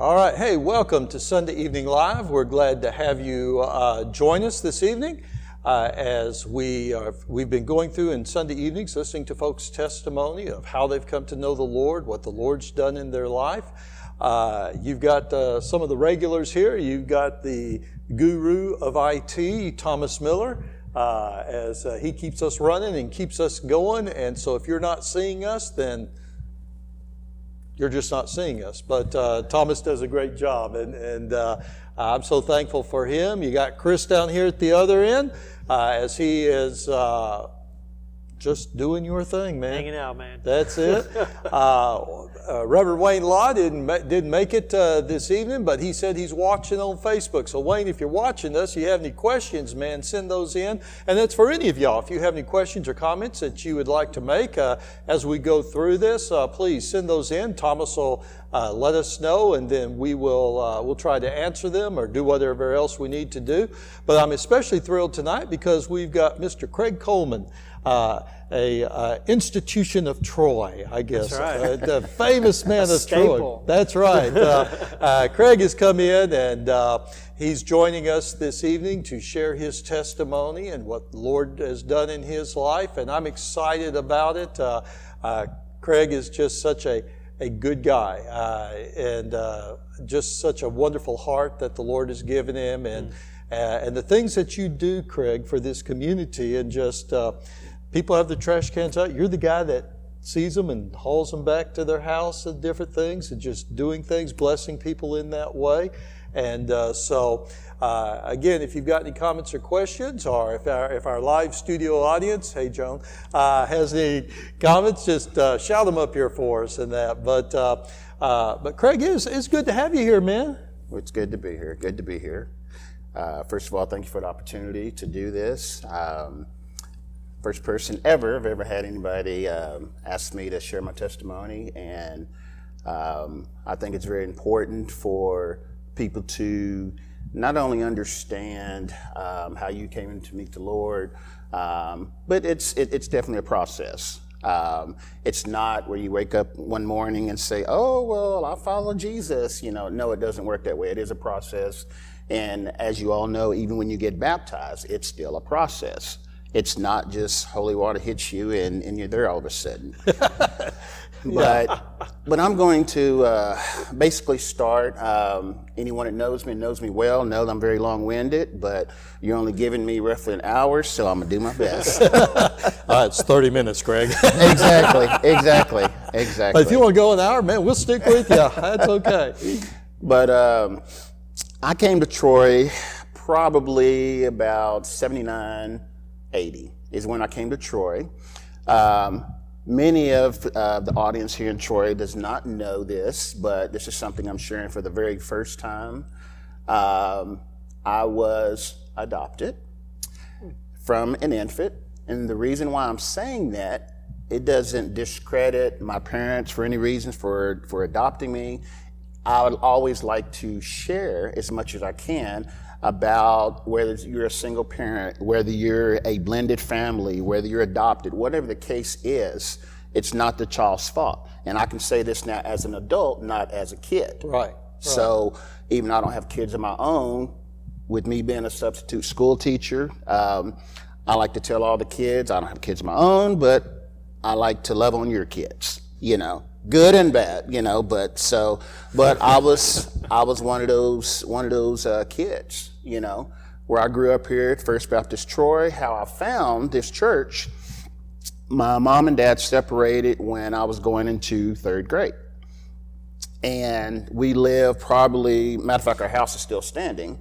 All right. Hey, welcome to Sunday Evening Live. We're glad to have you uh, join us this evening uh, as we are, we've been going through in Sunday evenings, listening to folks' testimony of how they've come to know the Lord, what the Lord's done in their life. Uh, you've got uh, some of the regulars here. You've got the guru of IT, Thomas Miller. Uh, as uh, he keeps us running and keeps us going. And so, if you're not seeing us, then you're just not seeing us. But uh, Thomas does a great job, and, and uh, I'm so thankful for him. You got Chris down here at the other end uh, as he is uh, just doing your thing, man. Hanging out, man. That's it. Uh, uh, Reverend Wayne Law didn't ma- didn't make it uh, this evening, but he said he's watching on Facebook. So Wayne, if you're watching us, you have any questions, man, send those in. And that's for any of y'all. If you have any questions or comments that you would like to make uh, as we go through this, uh, please send those in. Thomas will uh, let us know, and then we will uh, we'll try to answer them or do whatever else we need to do. But I'm especially thrilled tonight because we've got Mr. Craig Coleman. Uh, a uh, institution of Troy, I guess. That's right. Uh, the famous man of Troy. That's right. Uh, uh, Craig has come in and uh, he's joining us this evening to share his testimony and what the Lord has done in his life, and I'm excited about it. Uh, uh, Craig is just such a a good guy uh, and uh, just such a wonderful heart that the Lord has given him, and uh, and the things that you do, Craig, for this community, and just uh, people have the trash cans out. You're the guy that sees them and hauls them back to their house and different things, and just doing things, blessing people in that way. And uh, so, uh, again, if you've got any comments or questions, or if our, if our live studio audience, hey Joan, uh, has any comments, just uh, shout them up here for us and that. But, uh, uh, but Craig, it's, it's good to have you here, man. It's good to be here. Good to be here. First of all, thank you for the opportunity to do this. Um, first person ever I've ever had anybody um, ask me to share my testimony, and um, I think it's very important for people to not only understand um, how you came to meet the Lord, um, but it's it, it's definitely a process. Um, it's not where you wake up one morning and say, "Oh well, I follow Jesus." You know, no, it doesn't work that way. It is a process, and as you all know, even when you get baptized, it's still a process. It's not just holy water hits you and, and you're there all of a sudden. but but I'm going to uh, basically start. Um, anyone that knows me knows me well know that I'm very long-winded, but you're only giving me roughly an hour, so I'm gonna do my best. Uh, it's 30 minutes, Craig. exactly, exactly, exactly. but if you want to go an hour, man, we'll stick with you. That's okay. But um, I came to Troy probably about 79, 80 is when I came to Troy. Um, many of uh, the audience here in Troy does not know this, but this is something I'm sharing for the very first time. Um, I was adopted from an infant, and the reason why I'm saying that it doesn't discredit my parents for any reasons for for adopting me. I would always like to share as much as I can about whether you're a single parent, whether you're a blended family, whether you're adopted, whatever the case is, it's not the child's fault. And I can say this now as an adult, not as a kid. Right. So even though I don't have kids of my own, with me being a substitute school teacher, um, I like to tell all the kids I don't have kids of my own, but I like to love on your kids. You know, good and bad. You know, but so, but I was I was one of those one of those uh, kids. You know, where I grew up here at First Baptist Troy. How I found this church. My mom and dad separated when I was going into third grade and we lived probably matter of fact our house is still standing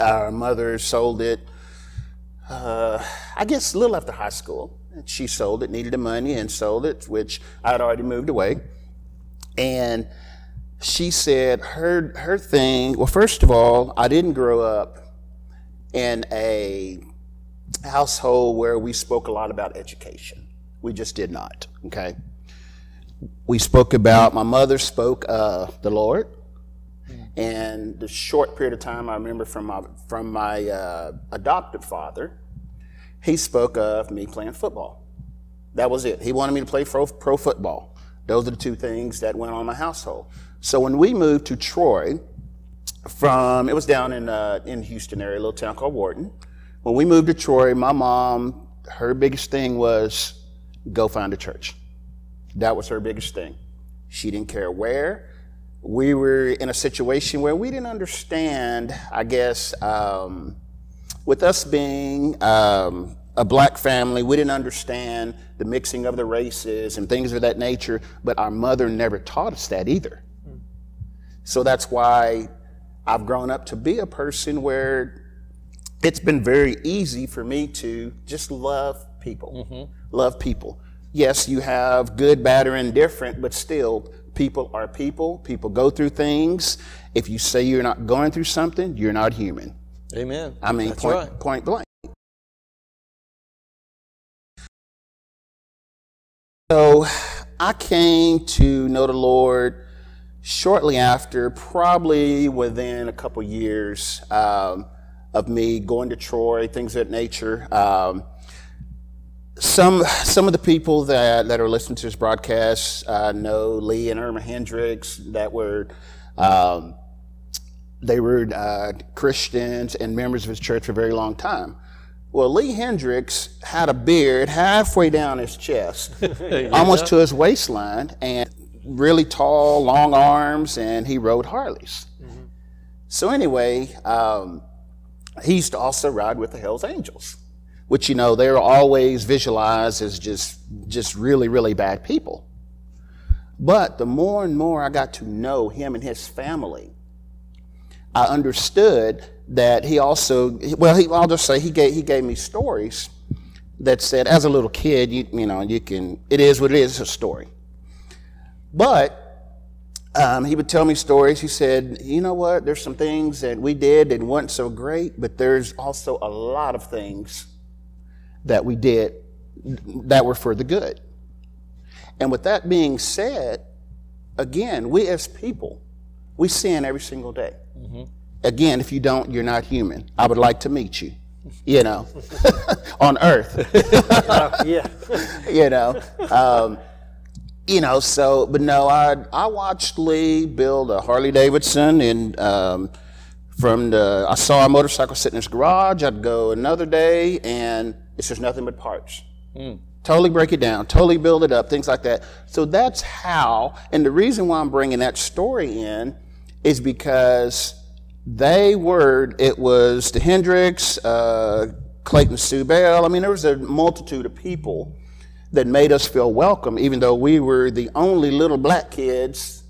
our mother sold it uh, i guess a little after high school she sold it needed the money and sold it which i had already moved away. And she said her her thing well first of all i didn't grow up in a household where we spoke a lot about education. We just did not okay? We spoke about my mother spoke of the Lord, and the short period of time I remember from my from my uh, adopted father, he spoke of me playing football. That was it. He wanted me to play pro, pro football. Those are the two things that went on in my household. So when we moved to Troy, from it was down in uh, in Houston area, a little town called Wharton. When we moved to Troy, my mom, her biggest thing was go find a church. That was her biggest thing. She didn't care where. We were in a situation where we didn't understand, I guess, um, with us being um, a black family, we didn't understand the mixing of the races and things of that nature, but our mother never taught us that either. So that's why I've grown up to be a person where it's been very easy for me to just love people. Love people. Yes, you have good, bad, or indifferent, but still, people are people. People go through things. If you say you're not going through something, you're not human. Amen. I mean, point, right. point blank. So I came to know the Lord shortly after, probably within a couple years um, of me going to Troy, things of that nature. Um, some some of the people that, that are listening to this broadcast uh, know Lee and Irma Hendricks that were um, they were uh, Christians and members of his church for a very long time. Well, Lee Hendricks had a beard halfway down his chest, almost to his waistline, and really tall, long arms, and he rode Harleys. So anyway, um, he used to also ride with the Hells Angels, which you know they're always visualized as just just really really bad people. But the more and more I got to know him and his family, I understood that he also, well, he, I'll just say he gave, he gave me stories that said, as a little kid, you, you know, you can, it is what it is, it's a story. But um, he would tell me stories. He said, you know what, there's some things that we did that weren't so great, but there's also a lot of things that we did that were for the good. And with that being said, again, we as people, we sin every single day. Again, if you don't, you're not human. I would like to meet you, you know, on earth, yeah. you know. Um, you know, so, but no, I, I watched Lee build a Harley Davidson and, um, from the, I saw a motorcycle sitting in his garage. I'd go another day and it's just nothing but parts. Totally break it down, totally build it up, things like that. So that's how, and the reason why I'm bringing that story in is because they were, it was the Hendricks, uh, Clayton Subel. I mean, there was a multitude of people that made us feel welcome, even though we were the only little black kids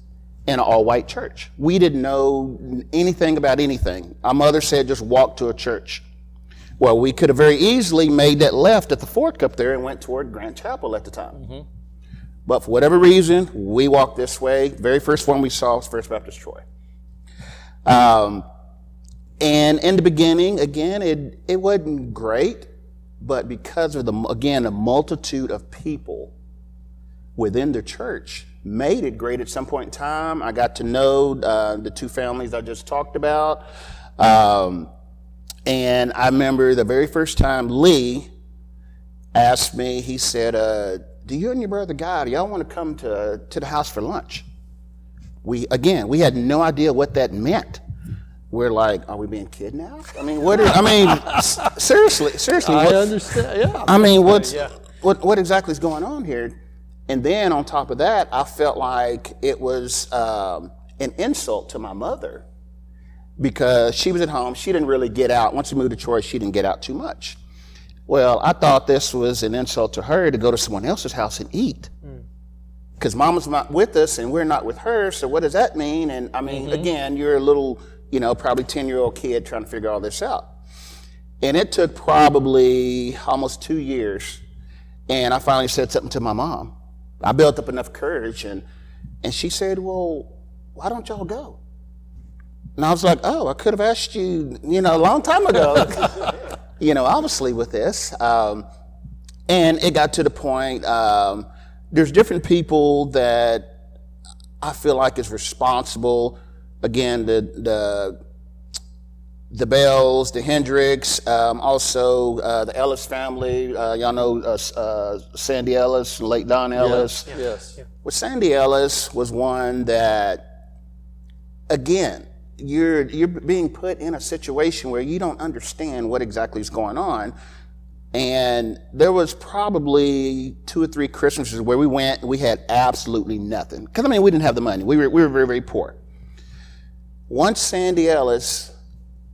in an all white church. We didn't know anything about anything. Our mother said just walk to a church. Well, we could have very easily made that left at the fork up there and went toward Grand Chapel at the time. But for whatever reason, we walked this way. Very first one we saw was First Baptist Troy. Um, and in the beginning, again, it, it wasn't great, but because of the, again, a multitude of people within the church made it great at some point in time. I got to know uh, the two families I just talked about. Um, and I remember the very first time Lee asked me, he said, uh, Do you and your brother do y'all want to come to, to the house for lunch? We, again, we had no idea what that meant. We're like, are we being kidnapped? I mean, what? Are, I mean, s- seriously, seriously. I understand. Yeah. I mean, what's Yeah. what what exactly is going on here? And then on top of that, I felt like it was um, an insult to my mother because she was at home. She didn't really get out. Once we moved to Troy, she didn't get out too much. Well, I thought this was an insult to her to go to someone else's house and eat. Because mama's not with us and we're not with her, so what does that mean? And I mean, again, you're a little, you know, probably 10 year old kid trying to figure all this out. And it took probably almost two years. And I finally said something to my mom. I built up enough courage and, and she said, Well, why don't y'all go? And I was like, Oh, I could have asked you, you know, a long time ago, you know, obviously with this. Um, and it got to the point, um, there's different people that I feel like is responsible. Again, the, the the Bells, the Hendricks, um, also uh, the Ellis family. Uh, y'all know uh, uh Sandy Ellis, late Don Ellis. Yes. yes. Well, Sandy Ellis was one that, again, you're you're being put in a situation where you don't understand what exactly is going on. And there was probably two or three Christmases where we went, we had absolutely nothing. Because, I mean, we didn't have the money. We were, we were very, very poor. Once Sandy Ellis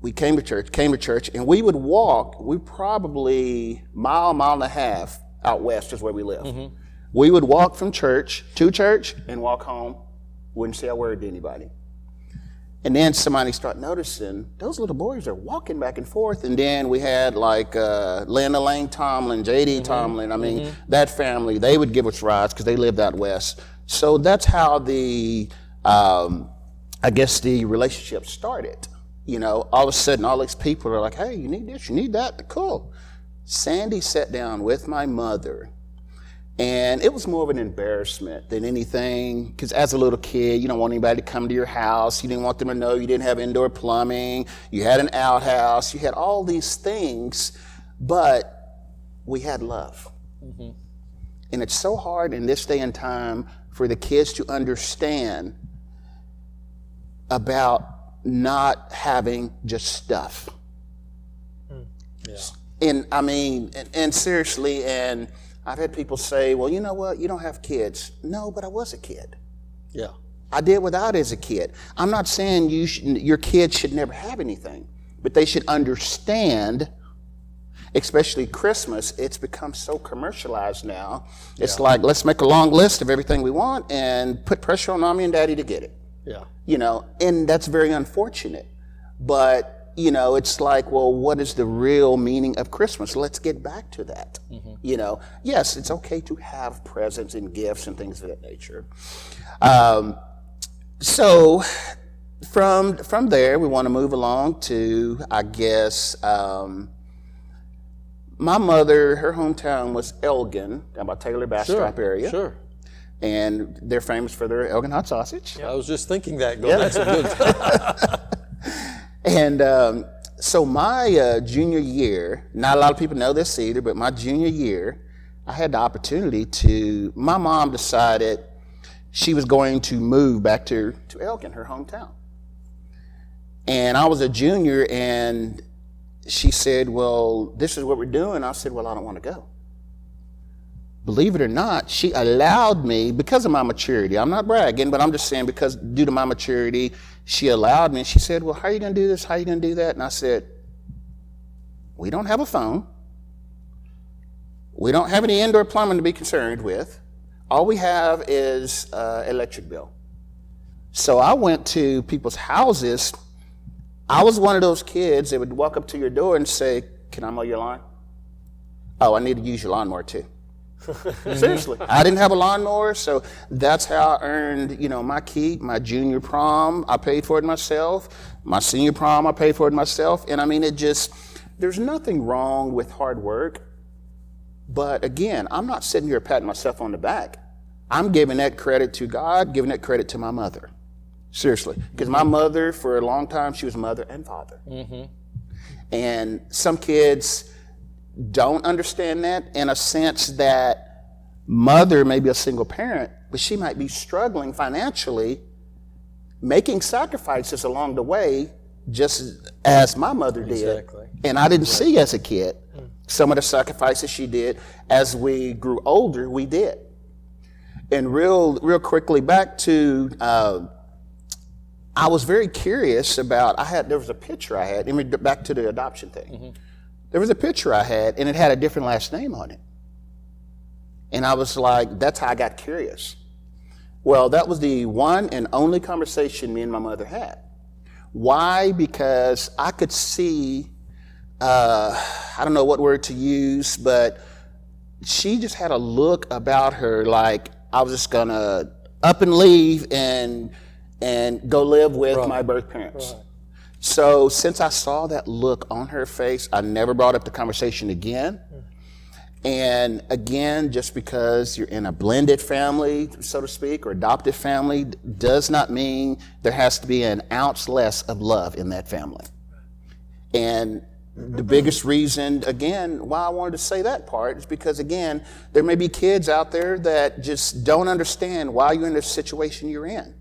we came to church, came to church, and we would walk, we probably mile, mile and a half out west is where we live. Mm-hmm. We would walk from church to church and walk home. Wouldn't say a word to anybody. And then somebody started noticing those little boys are walking back and forth. And then we had like uh, Linda Lane Tomlin, J.D. Mm-hmm. Tomlin. I mean, mm-hmm. that family, they would give us rides because they lived out west. So that's how the, um, I guess, the relationship started. You know, all of a sudden, all these people are like, hey, you need this, you need that. Cool. Sandy sat down with my mother, and it was more of an embarrassment than anything. Because as a little kid, you don't want anybody to come to your house. You didn't want them to know you didn't have indoor plumbing. You had an outhouse. You had all these things, but we had love. Mm-hmm. And it's so hard in this day and time for the kids to understand about not having just stuff. Mm. Yeah. And I mean, and, and, seriously, and I've had people say, well, you know what, you don't have kids. No, but I was a kid. Yeah. I did without as a kid. I'm not saying you should, your kids should never have anything, but they should understand, especially Christmas, it's become so commercialized now. It's yeah. like, let's make a long list of everything we want and put pressure on mommy and daddy to get it. Yeah. You know, and that's very unfortunate. But, you know, it's like, well, what is the real meaning of Christmas? Let's get back to that. Mm-hmm. You know, yes, it's okay to have presents and gifts and things of that nature. Um, so, from from there, we want to move along to, I guess, um, my mother. Her hometown was Elgin, down by Taylor Bastrop sure, area. Sure and they're famous for their Elgin hot sausage. I was just thinking that. Going, yeah. that's a good. and um, so my uh, junior year, not a lot of people know this either, but my junior year, I had the opportunity to. My mom decided she was going to move back to to Elgin, her hometown. And I was a junior, and she said, "Well, this is what we're doing." I said, "Well, I don't want to go." Believe it or not, she allowed me, because of my maturity, I'm not bragging, but I'm just saying because due to my maturity, she allowed me. She said, Well, how are you going to do this? How are you going to do that? And I said, We don't have a phone. We don't have any indoor plumbing to be concerned with. All we have is uh, electric bill. So I went to people's houses. I was one of those kids that would walk up to your door and say, Can I mow your lawn? Oh, I need to use your lawnmower too. Seriously, I didn't have a lawnmower, so that's how I earned, you know, my keep. My junior prom, I paid for it myself. My senior prom, I paid for it myself. And I mean, it just, there's nothing wrong with hard work. But again, I'm not sitting here patting myself on the back. I'm giving that credit to God, giving that credit to my mother. Seriously, because my mother, for a long time, she was mother and father. Mm-hmm. And some kids, don't understand that in a sense that mother may be a single parent, but she might be struggling financially, making sacrifices along the way, just as my mother did. Exactly. And I didn't see as a kid some of the sacrifices she did. As we grew older, we did. And real, real quickly back to, uh, I was very curious about. I had there was a picture I had. Back to the adoption thing. Mm-hmm there was a picture I had, and it had a different last name on it. And I was like, that's how I got curious. Well, that was the one and only conversation me and my mother had. Why? Because I could see, uh, I don't know what word to use, but she just had a look about her like I was just gonna up and leave and and go live with right. my birth parents. Right. So since I saw that look on her face, I never brought up the conversation again. And again, just because you're in a blended family, so to speak, or adopted family, does not mean there has to be an ounce less of love in that family. And the biggest reason, again, why I wanted to say that part is because, again, there may be kids out there that just don't understand why you're in the situation you're in.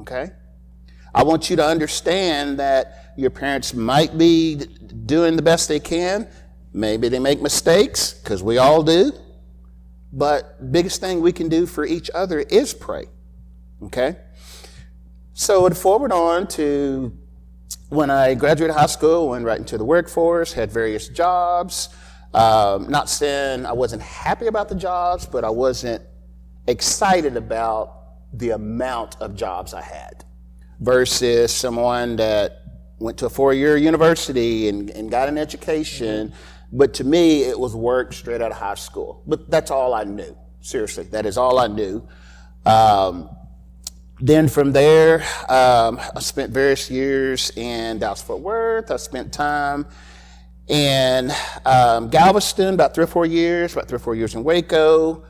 Okay? I want you to understand that your parents might be doing the best they can. Maybe they make mistakes, because we all do. But biggest thing we can do for each other is pray. Okay? So it forward on to when I graduated high school, went right into the workforce, had various jobs. Um, not saying I wasn't happy about the jobs, but I wasn't excited about the amount of jobs I had versus someone that went to a four year university and, and got an education. But to me, it was work straight out of high school. But that's all I knew. Seriously, that is all I knew. Um, then from there, um, I spent various years in Dallas Fort Worth. I spent time in um, Galveston, about three or four years, about three or four years in Waco.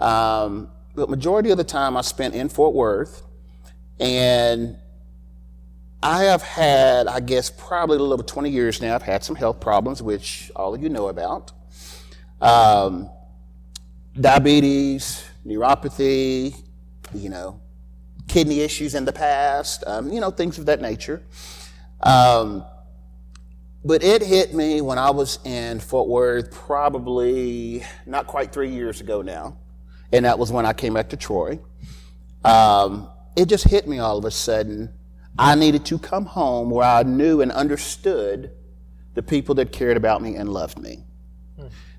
Um, but majority of the time I spent in Fort Worth. And I have had, I guess, probably a little over 20 years now, I've had some health problems, which all of you know about. Um, diabetes, neuropathy, you know, kidney issues in the past, um, you know, things of that nature. Um, but it hit me when I was in Fort Worth, probably not quite three years ago now, and that was when I came back to Troy. Um, it just hit me all of a sudden. I needed to come home where I knew and understood the people that cared about me and loved me.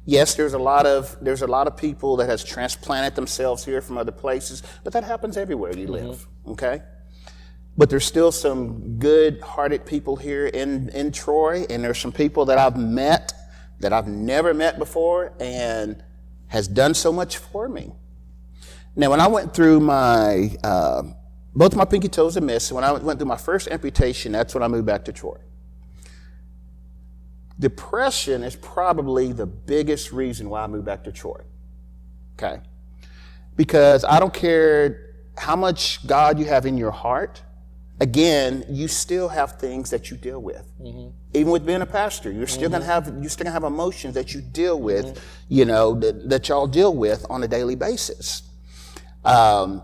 Yes, there's a lot of there's a lot of people that has transplanted themselves here from other places, but that happens everywhere you live. Okay, but there's still some good-hearted people here in in Troy, and there's some people that I've met that I've never met before, and has done so much for me. Now, when I went through my uh, both my pinky toes are missed, when I went through my first amputation, that's when I moved back to Troy. Depression is probably the biggest reason why I moved back to Troy. Okay? Because I don't care how much God you have in your heart, again, you still have things that you deal with. Mm-hmm. Even with being a pastor, you're still mm-hmm. gonna have you're still gonna have emotions that you deal with, mm-hmm. you know, that, that, y'all deal with on a daily basis. Um,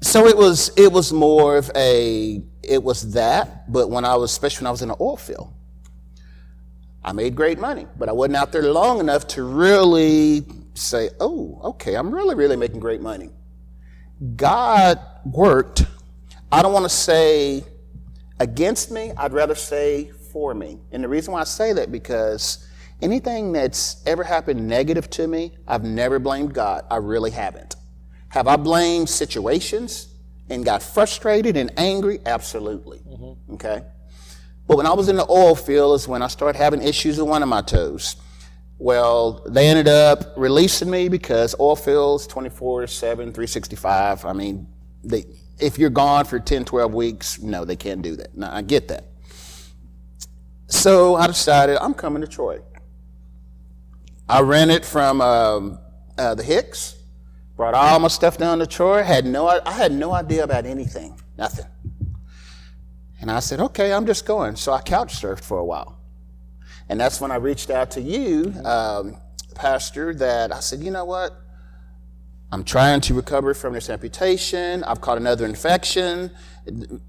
so it was it was more of a it was that, but when I was especially when I was in the oil field, I made great money, but I wasn't out there long enough to really say, oh, okay, I'm really, really making great money. God worked, I don't want to say against me, I'd rather say for me. And the reason why I say that because anything that's ever happened negative to me, I've never blamed God. I really haven't. Have I blamed situations and got frustrated and angry? Absolutely. Mm-hmm. Okay. But when I was in the oil field is when I started having issues with one of my toes. Well, they ended up releasing me because oil fields 24 7, 365. I mean, they, if you're gone for 10, 12 weeks, no, they can't do that. Now, I get that. So I decided I'm coming to Troy. I rented from um, uh, the Hicks, brought all my stuff down to Troy. Had no, I had no idea about anything, nothing. And I said, okay, I'm just going. So I couch surfed for a while. And that's when I reached out to you, um, Pastor, that I said, you know what? I'm trying to recover from this amputation. I've caught another infection,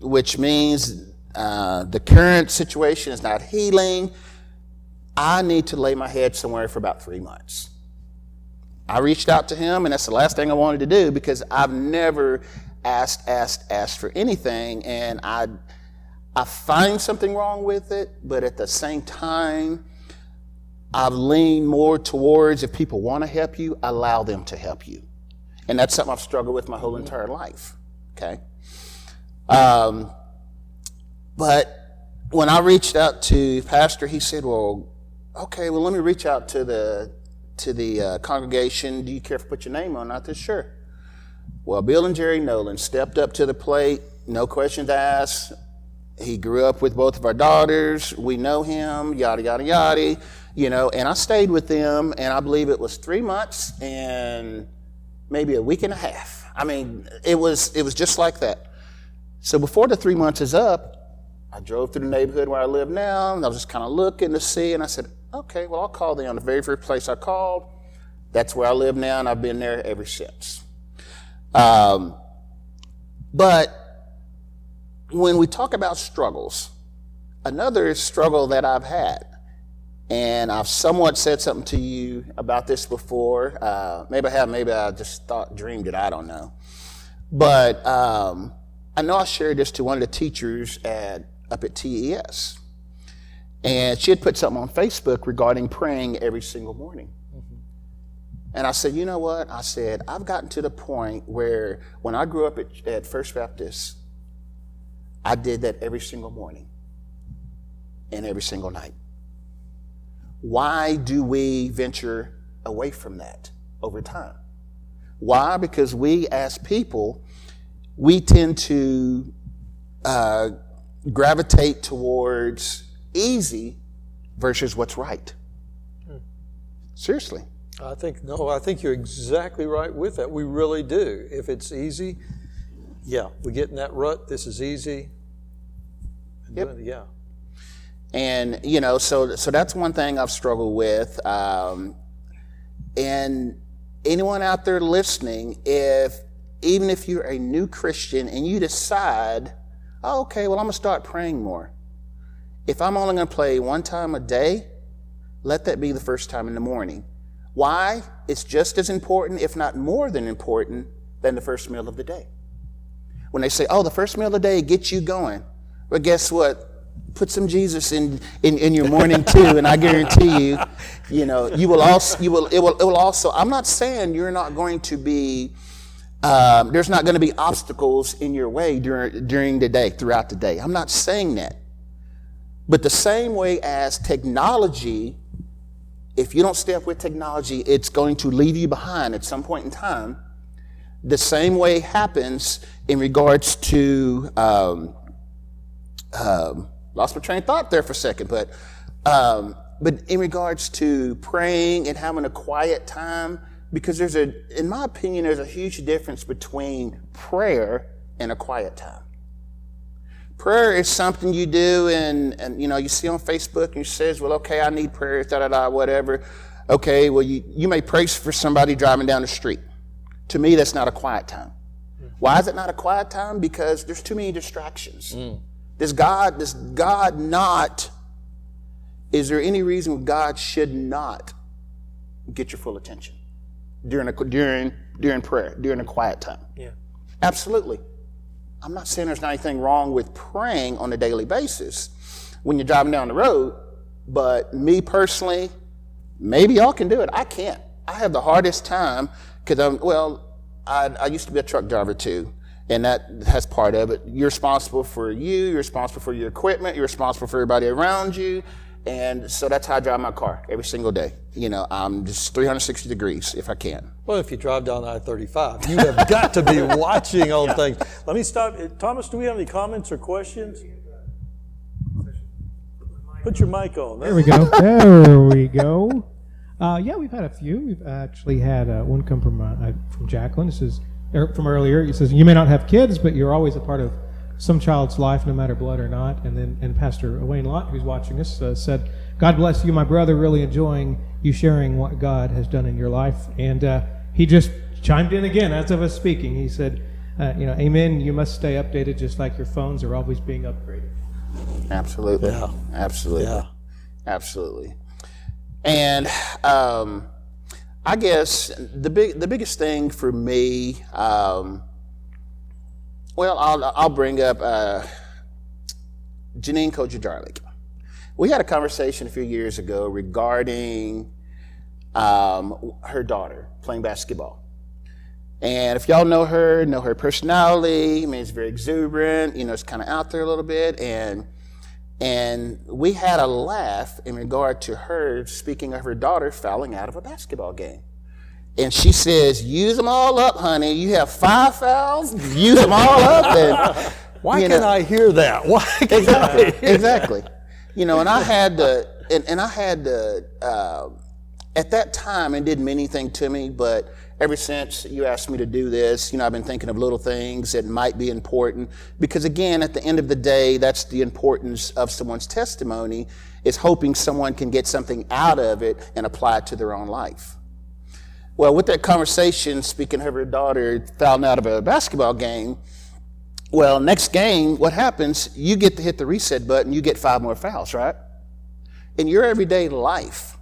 which means uh, the current situation is not healing. I need to lay my head somewhere for about three months. I reached out to him, and that's the last thing I wanted to do because I've never asked, asked, asked for anything, and I I find something wrong with it, but at the same time, I've leaned more towards if people want to help you, allow them to help you. And that's something I've struggled with my whole entire life. Okay? Um, but when I reached out to Pastor, he said, Well, okay, well, let me reach out to the to the uh, congregation. Do you care if I put your name on? I said, Sure. Well, Bill and Jerry Nolan stepped up to the plate, no questions asked. He grew up with both of our daughters. We know him, yada, yada, yada. You know, and I stayed with them, and I believe it was three months and maybe a week and a half. I mean, it was, it was just like that. So before the three months is up, I drove through the neighborhood where I live now, and I was just kind of looking to see, and I said, okay, well, I'll call them. On the very first place I called, that's where I live now, and I've been there ever since. Um, but when we talk about struggles, another struggle that I've had, and I've somewhat said something to you about this before. Uh, maybe I have, maybe I just thought, dreamed it, I don't know. But um, I know I shared this to one of the teachers at, up at TES. And she had put something on Facebook regarding praying every single morning. And I said, you know what? I said, I've gotten to the point where when I grew up at, at First Baptist, I did that every single morning and every single night. Why do we venture away from that over time? Why? Because we, as people, we tend to uh, gravitate towards easy versus what's right. Seriously. I think no, I think you're exactly right with that. We really do. If it's easy, yeah, we get in that rut. This is easy. Yep. Yeah. And you know, so so that's one thing I've struggled with. Um, and anyone out there listening, if even if you're a new Christian and you decide, oh, okay, well, I'm gonna start praying more. If I'm only gonna play one time a day, let that be the first time in the morning. Why? It's just as important, if not more than important, than the first meal of the day. When they say, oh, the first meal of the day gets you going. Well, guess what? Put some Jesus in, in, in your morning too, and I guarantee you, you know, you will also, you will, it will, it will also, I'm not saying you're not going to be, um, there's not going to be obstacles in your way during, during the day, throughout the day. I'm not saying that. But the same way as technology if you don't stay up with technology, it's going to leave you behind at some point in time. The same way happens in regards to, um, um, lost my train of thought there for a second, but, um, but in regards to praying and having a quiet time, because there's a, in my opinion, there's a huge difference between prayer and a quiet time. Prayer is something you do and, and you know, you see on Facebook and you says, well, okay, I need prayer, da da da, whatever. Okay, well, you, you may pray for somebody driving down the street. To me, that's not a quiet time. Why is it not a quiet time? Because there's too many distractions. Mm. Does God, does God not, is there any reason God should not get your full attention during a, during, during prayer, during a quiet time? Yeah. Absolutely. I'm not saying there's not anything wrong with praying on a daily basis when you're driving down the road, but me personally, maybe y'all can do it. I can't. I have the hardest time because I'm, well, I, I used to be a truck driver too, and that has part of it. You're responsible for you, you're responsible for your equipment, you're responsible for everybody around you. And so that's how I drive my car every single day. You know, I'm just 360 degrees if I can. Well, if you drive down I-35, you have got to be watching on things. Let me stop. Thomas, do we have any comments or questions? Put your mic on. There we go. There we go. Uh, yeah, we've had a few. We've actually had uh, one come from uh, uh from Jacqueline. This is er, from earlier. He says, "You may not have kids, but you're always a part of some child's life, no matter blood or not. And then, and Pastor Wayne Lott, who's watching us, uh, said, "God bless you, my brother. Really enjoying you sharing what God has done in your life." And uh, he just chimed in again as of us speaking. He said, uh, "You know, Amen. You must stay updated, just like your phones are always being upgraded." Absolutely. Yeah. Absolutely. Yeah. Absolutely. And um, I guess the big, the biggest thing for me. Um, well, I'll, I'll bring up uh, Janine Kojadarlik. We had a conversation a few years ago regarding um, her daughter playing basketball. And if y'all know her, know her personality, I mean, it's very exuberant, you know, it's kind of out there a little bit. And, and we had a laugh in regard to her speaking of her daughter fouling out of a basketball game. And she says, use them all up, honey. You have five fouls, use them all up. And, Why can't I hear that? Why exactly, exactly. You know, and I had to, and, and I had to, uh, at that time, it didn't mean anything to me, but ever since you asked me to do this, you know, I've been thinking of little things that might be important. Because again, at the end of the day, that's the importance of someone's testimony, is hoping someone can get something out of it and apply it to their own life. Well, with that conversation, speaking of her daughter fouling out of a basketball game, well, next game, what happens? You get to hit the reset button, you get five more fouls, right? In your everyday life,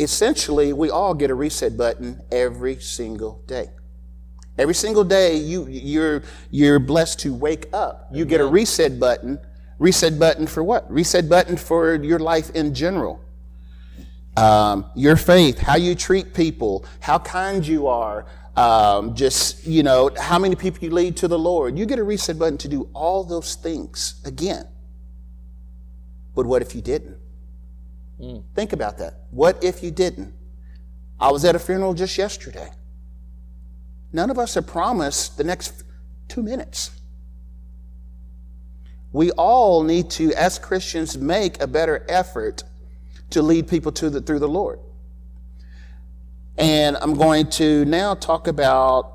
essentially, we all get a reset button every single day. Every single day, you, you're, you're blessed to wake up. You get a reset button. Reset button for what? Reset button for your life in general. Um, your faith, how you treat people, how kind you are, um, just, you know, how many people you lead to the Lord. You get a reset button to do all those things again. But what if you didn't? Mm. Think about that. What if you didn't? I was at a funeral just yesterday. None of us are promised the next two minutes. We all need to, as Christians, make a better effort to lead people to the, through the Lord. And I'm going to now talk about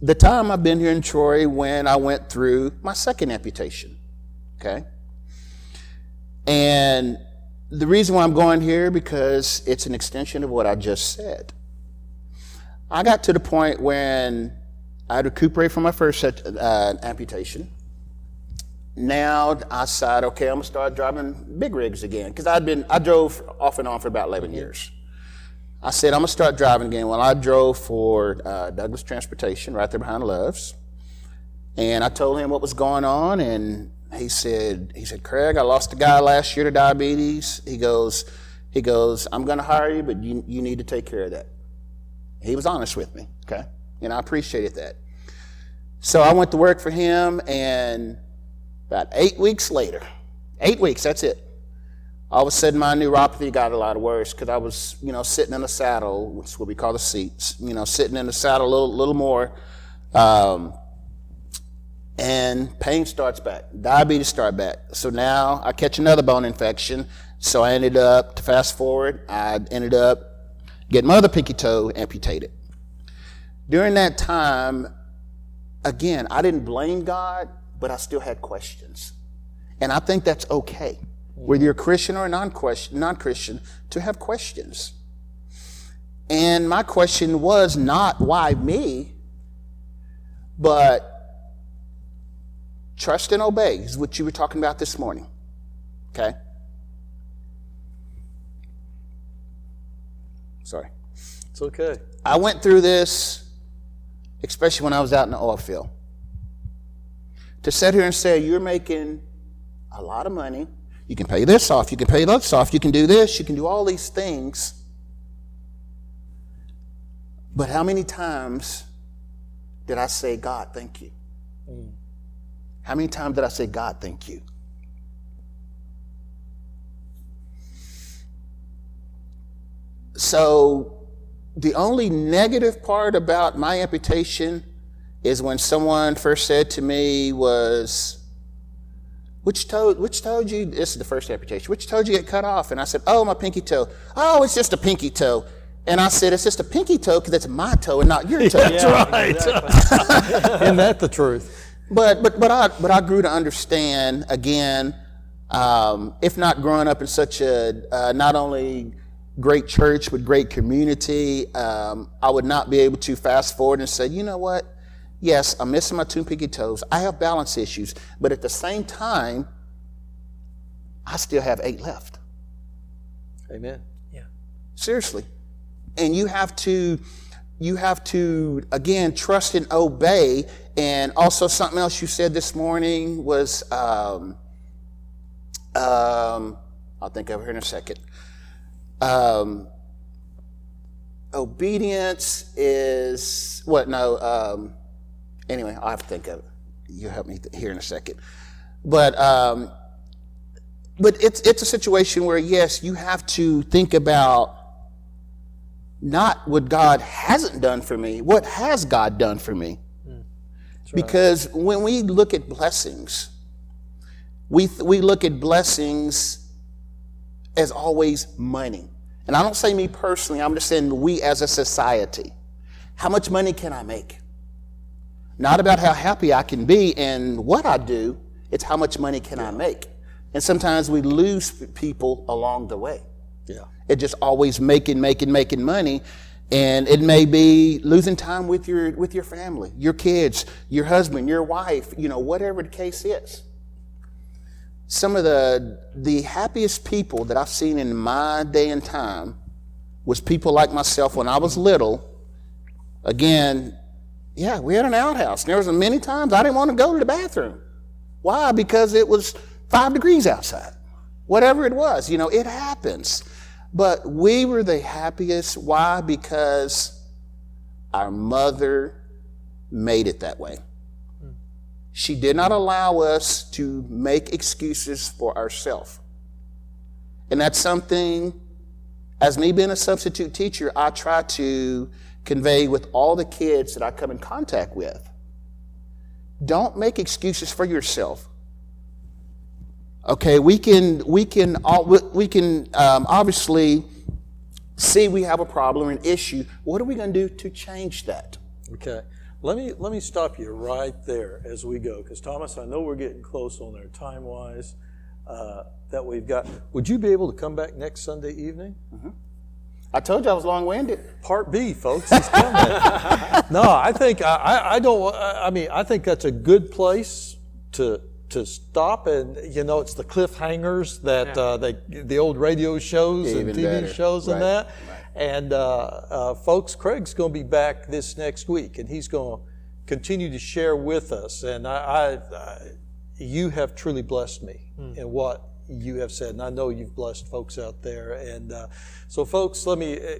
the time I've been here in Troy when I went through my second amputation. Okay? And the reason why I'm going here because it's an extension of what I just said. I got to the point when I had recuperated from my first uh, amputation. Now I decided, okay, I'm gonna start driving big rigs again because I'd been I drove off and on for about 11 years. I said I'm gonna start driving again. Well, I drove for uh, Douglas Transportation right there behind Love's, and I told him what was going on, and he said, he said, Craig, I lost a guy last year to diabetes. He goes, he goes, I'm to hire you, but you, you need to take care of that. He was honest with me, okay? And I appreciated that. So I went to work for him, and about eight weeks later, eight weeks, that's it. All of a sudden, my neuropathy got a lot worse because I was, you know, sitting in a saddle, which is what we call the seats, you know, sitting in the saddle a little, little more. Um, and pain starts back, diabetes start back. So now I catch another bone infection. So I ended up, to fast forward, I ended up getting my other pinky toe amputated. During that time, again, I didn't blame God, but I still had questions. And I think that's okay, whether you're a Christian or a non-Christian, to have questions. And my question was not why me, but Trust and obey is what you were talking about this morning. Okay? Sorry. It's okay. I went through this, especially when I was out in the oil field. To sit here and say, you're making a lot of money. You can pay this off. You can pay this off. You can do this. You can do all these things. But how many times did I say, God, thank you? Mm. How many times did I say, God, thank you? So, the only negative part about my amputation is when someone first said to me was, which toe, which toe you, this is the first amputation, which toe did you get cut off? And I said, oh, my pinky toe. Oh, it's just a pinky toe. And I said, it's just a pinky toe because it's my toe and not your toe. That's right. Exactly. Isn't that the truth? But, but, but, I, but I grew to understand, again, um, if not growing up in such a uh, not only great church but great community, um, I would not be able to fast forward and say, you know what? Yes, I'm missing my two pinky toes. I have balance issues, but at the same time, I still have eight left. Amen. Yeah. Seriously. And you have to you have to, again, trust and obey. And also, something else you said this morning was, um, um, I'll think of her in a second. Um, obedience is what? No. Um, anyway, I'll have to think of it. You help me here in a second. But um, but it's it's a situation where yes, you have to think about not what God hasn't done for me, what has God done for me? Mm, because when we look at blessings, we, we look at blessings as always money. And I don't say me personally, I'm just saying we as a society. How much money can I make? Not about how happy I can be and what I do, it's how much money can I make. And sometimes we lose people along the way. Yeah. It just always making, making, making money. And it may be losing time with your with your family, your kids, your husband, your wife, you know, whatever the case is. Some of the the happiest people that I've seen in my day and time was people like myself when I was little. Again, yeah, we had an outhouse. And There was many times I didn't want to go to the bathroom. Why? Because it was five degrees outside. Whatever it was, you know, it happens. But we were the happiest. Why? Because our mother made it that way. She did not allow us to make excuses for ourselves. And that's something, as me being a substitute teacher, I try to convey with all the kids that I come in contact with. Don't make excuses for yourself. Okay, we can we can we can um, obviously see we have a problem, or an issue. What are we going to do to change that? Okay. Let me let me stop you right there as we go, because Thomas, I know we're getting close on there time wise. Uh, that we've got. Would you be able to come back next Sunday evening? Mm-hmm. I told you I was long-winded. Part B, folks, is coming. no, I think I, I don't. I mean, I think that's a good place to to stop and you know it's the cliffhangers that yeah. uh, they the old radio shows yeah, and TV better. shows right. and that. Right. And uh, uh, folks, Craig's going to be back this next week, and he's going to continue to share with us. And I, I, I you have truly blessed me mm. in what you have said, and I know you've blessed folks out there. And uh, so, folks, let me uh,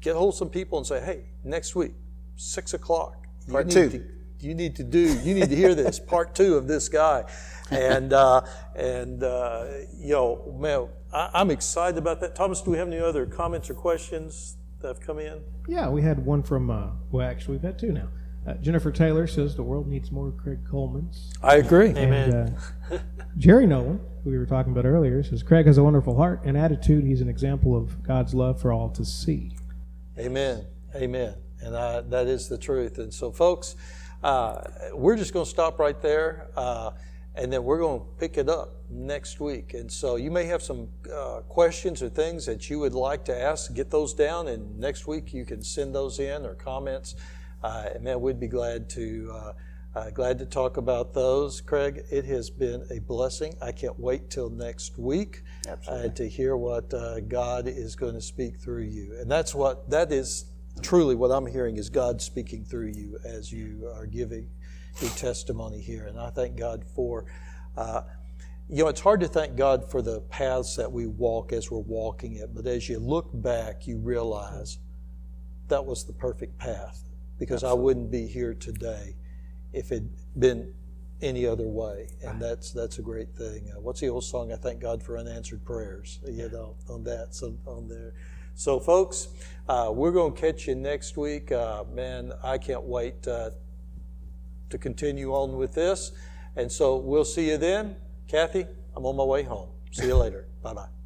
get hold of some people and say, hey, next week, six o'clock, part two. To, you need to do, you need to hear this part two of this guy, and uh, and uh, you know, man, I, am excited about that. Thomas, do we have any other comments or questions that have come in? Yeah, we had one from. Uh, well, actually, we've had two now. Uh, Jennifer Taylor says the world needs more Craig Coleman's. I agree. Amen. uh, Jerry Nolan, who we were talking about earlier, says Craig has a wonderful heart and attitude. He's an example of God's love for all to see. Amen. Amen. And I, that is the truth. And so, folks, uh, we're just going to stop right there. Uh, and then we're going to pick it up next week. And so you may have some uh, questions or things that you would like to ask. Get those down, and next week you can send those in or comments. Uh, and man, we'd be glad to uh, uh, glad to talk about those. Craig, it has been a blessing. I can't wait till next week uh, to hear what uh, God is going to speak through you. And that's what that is truly what I'm hearing is God speaking through you as you are giving your testimony here. And I thank God for. Uh, you know, it's hard to thank God for the paths that we walk as we're walking it, but as you look back, you realize that was the perfect path because Absolutely. I wouldn't be here today if it'd been any other way, and that's that's a great thing. Uh, what's the old song? I thank God for unanswered prayers. You know, on that, so on there. So, folks, uh, we're going to catch you next week. Uh, man, I can't wait uh, to continue on with this, and so we'll see you then. Kathy, I'm on my way home. See you later. bye bye.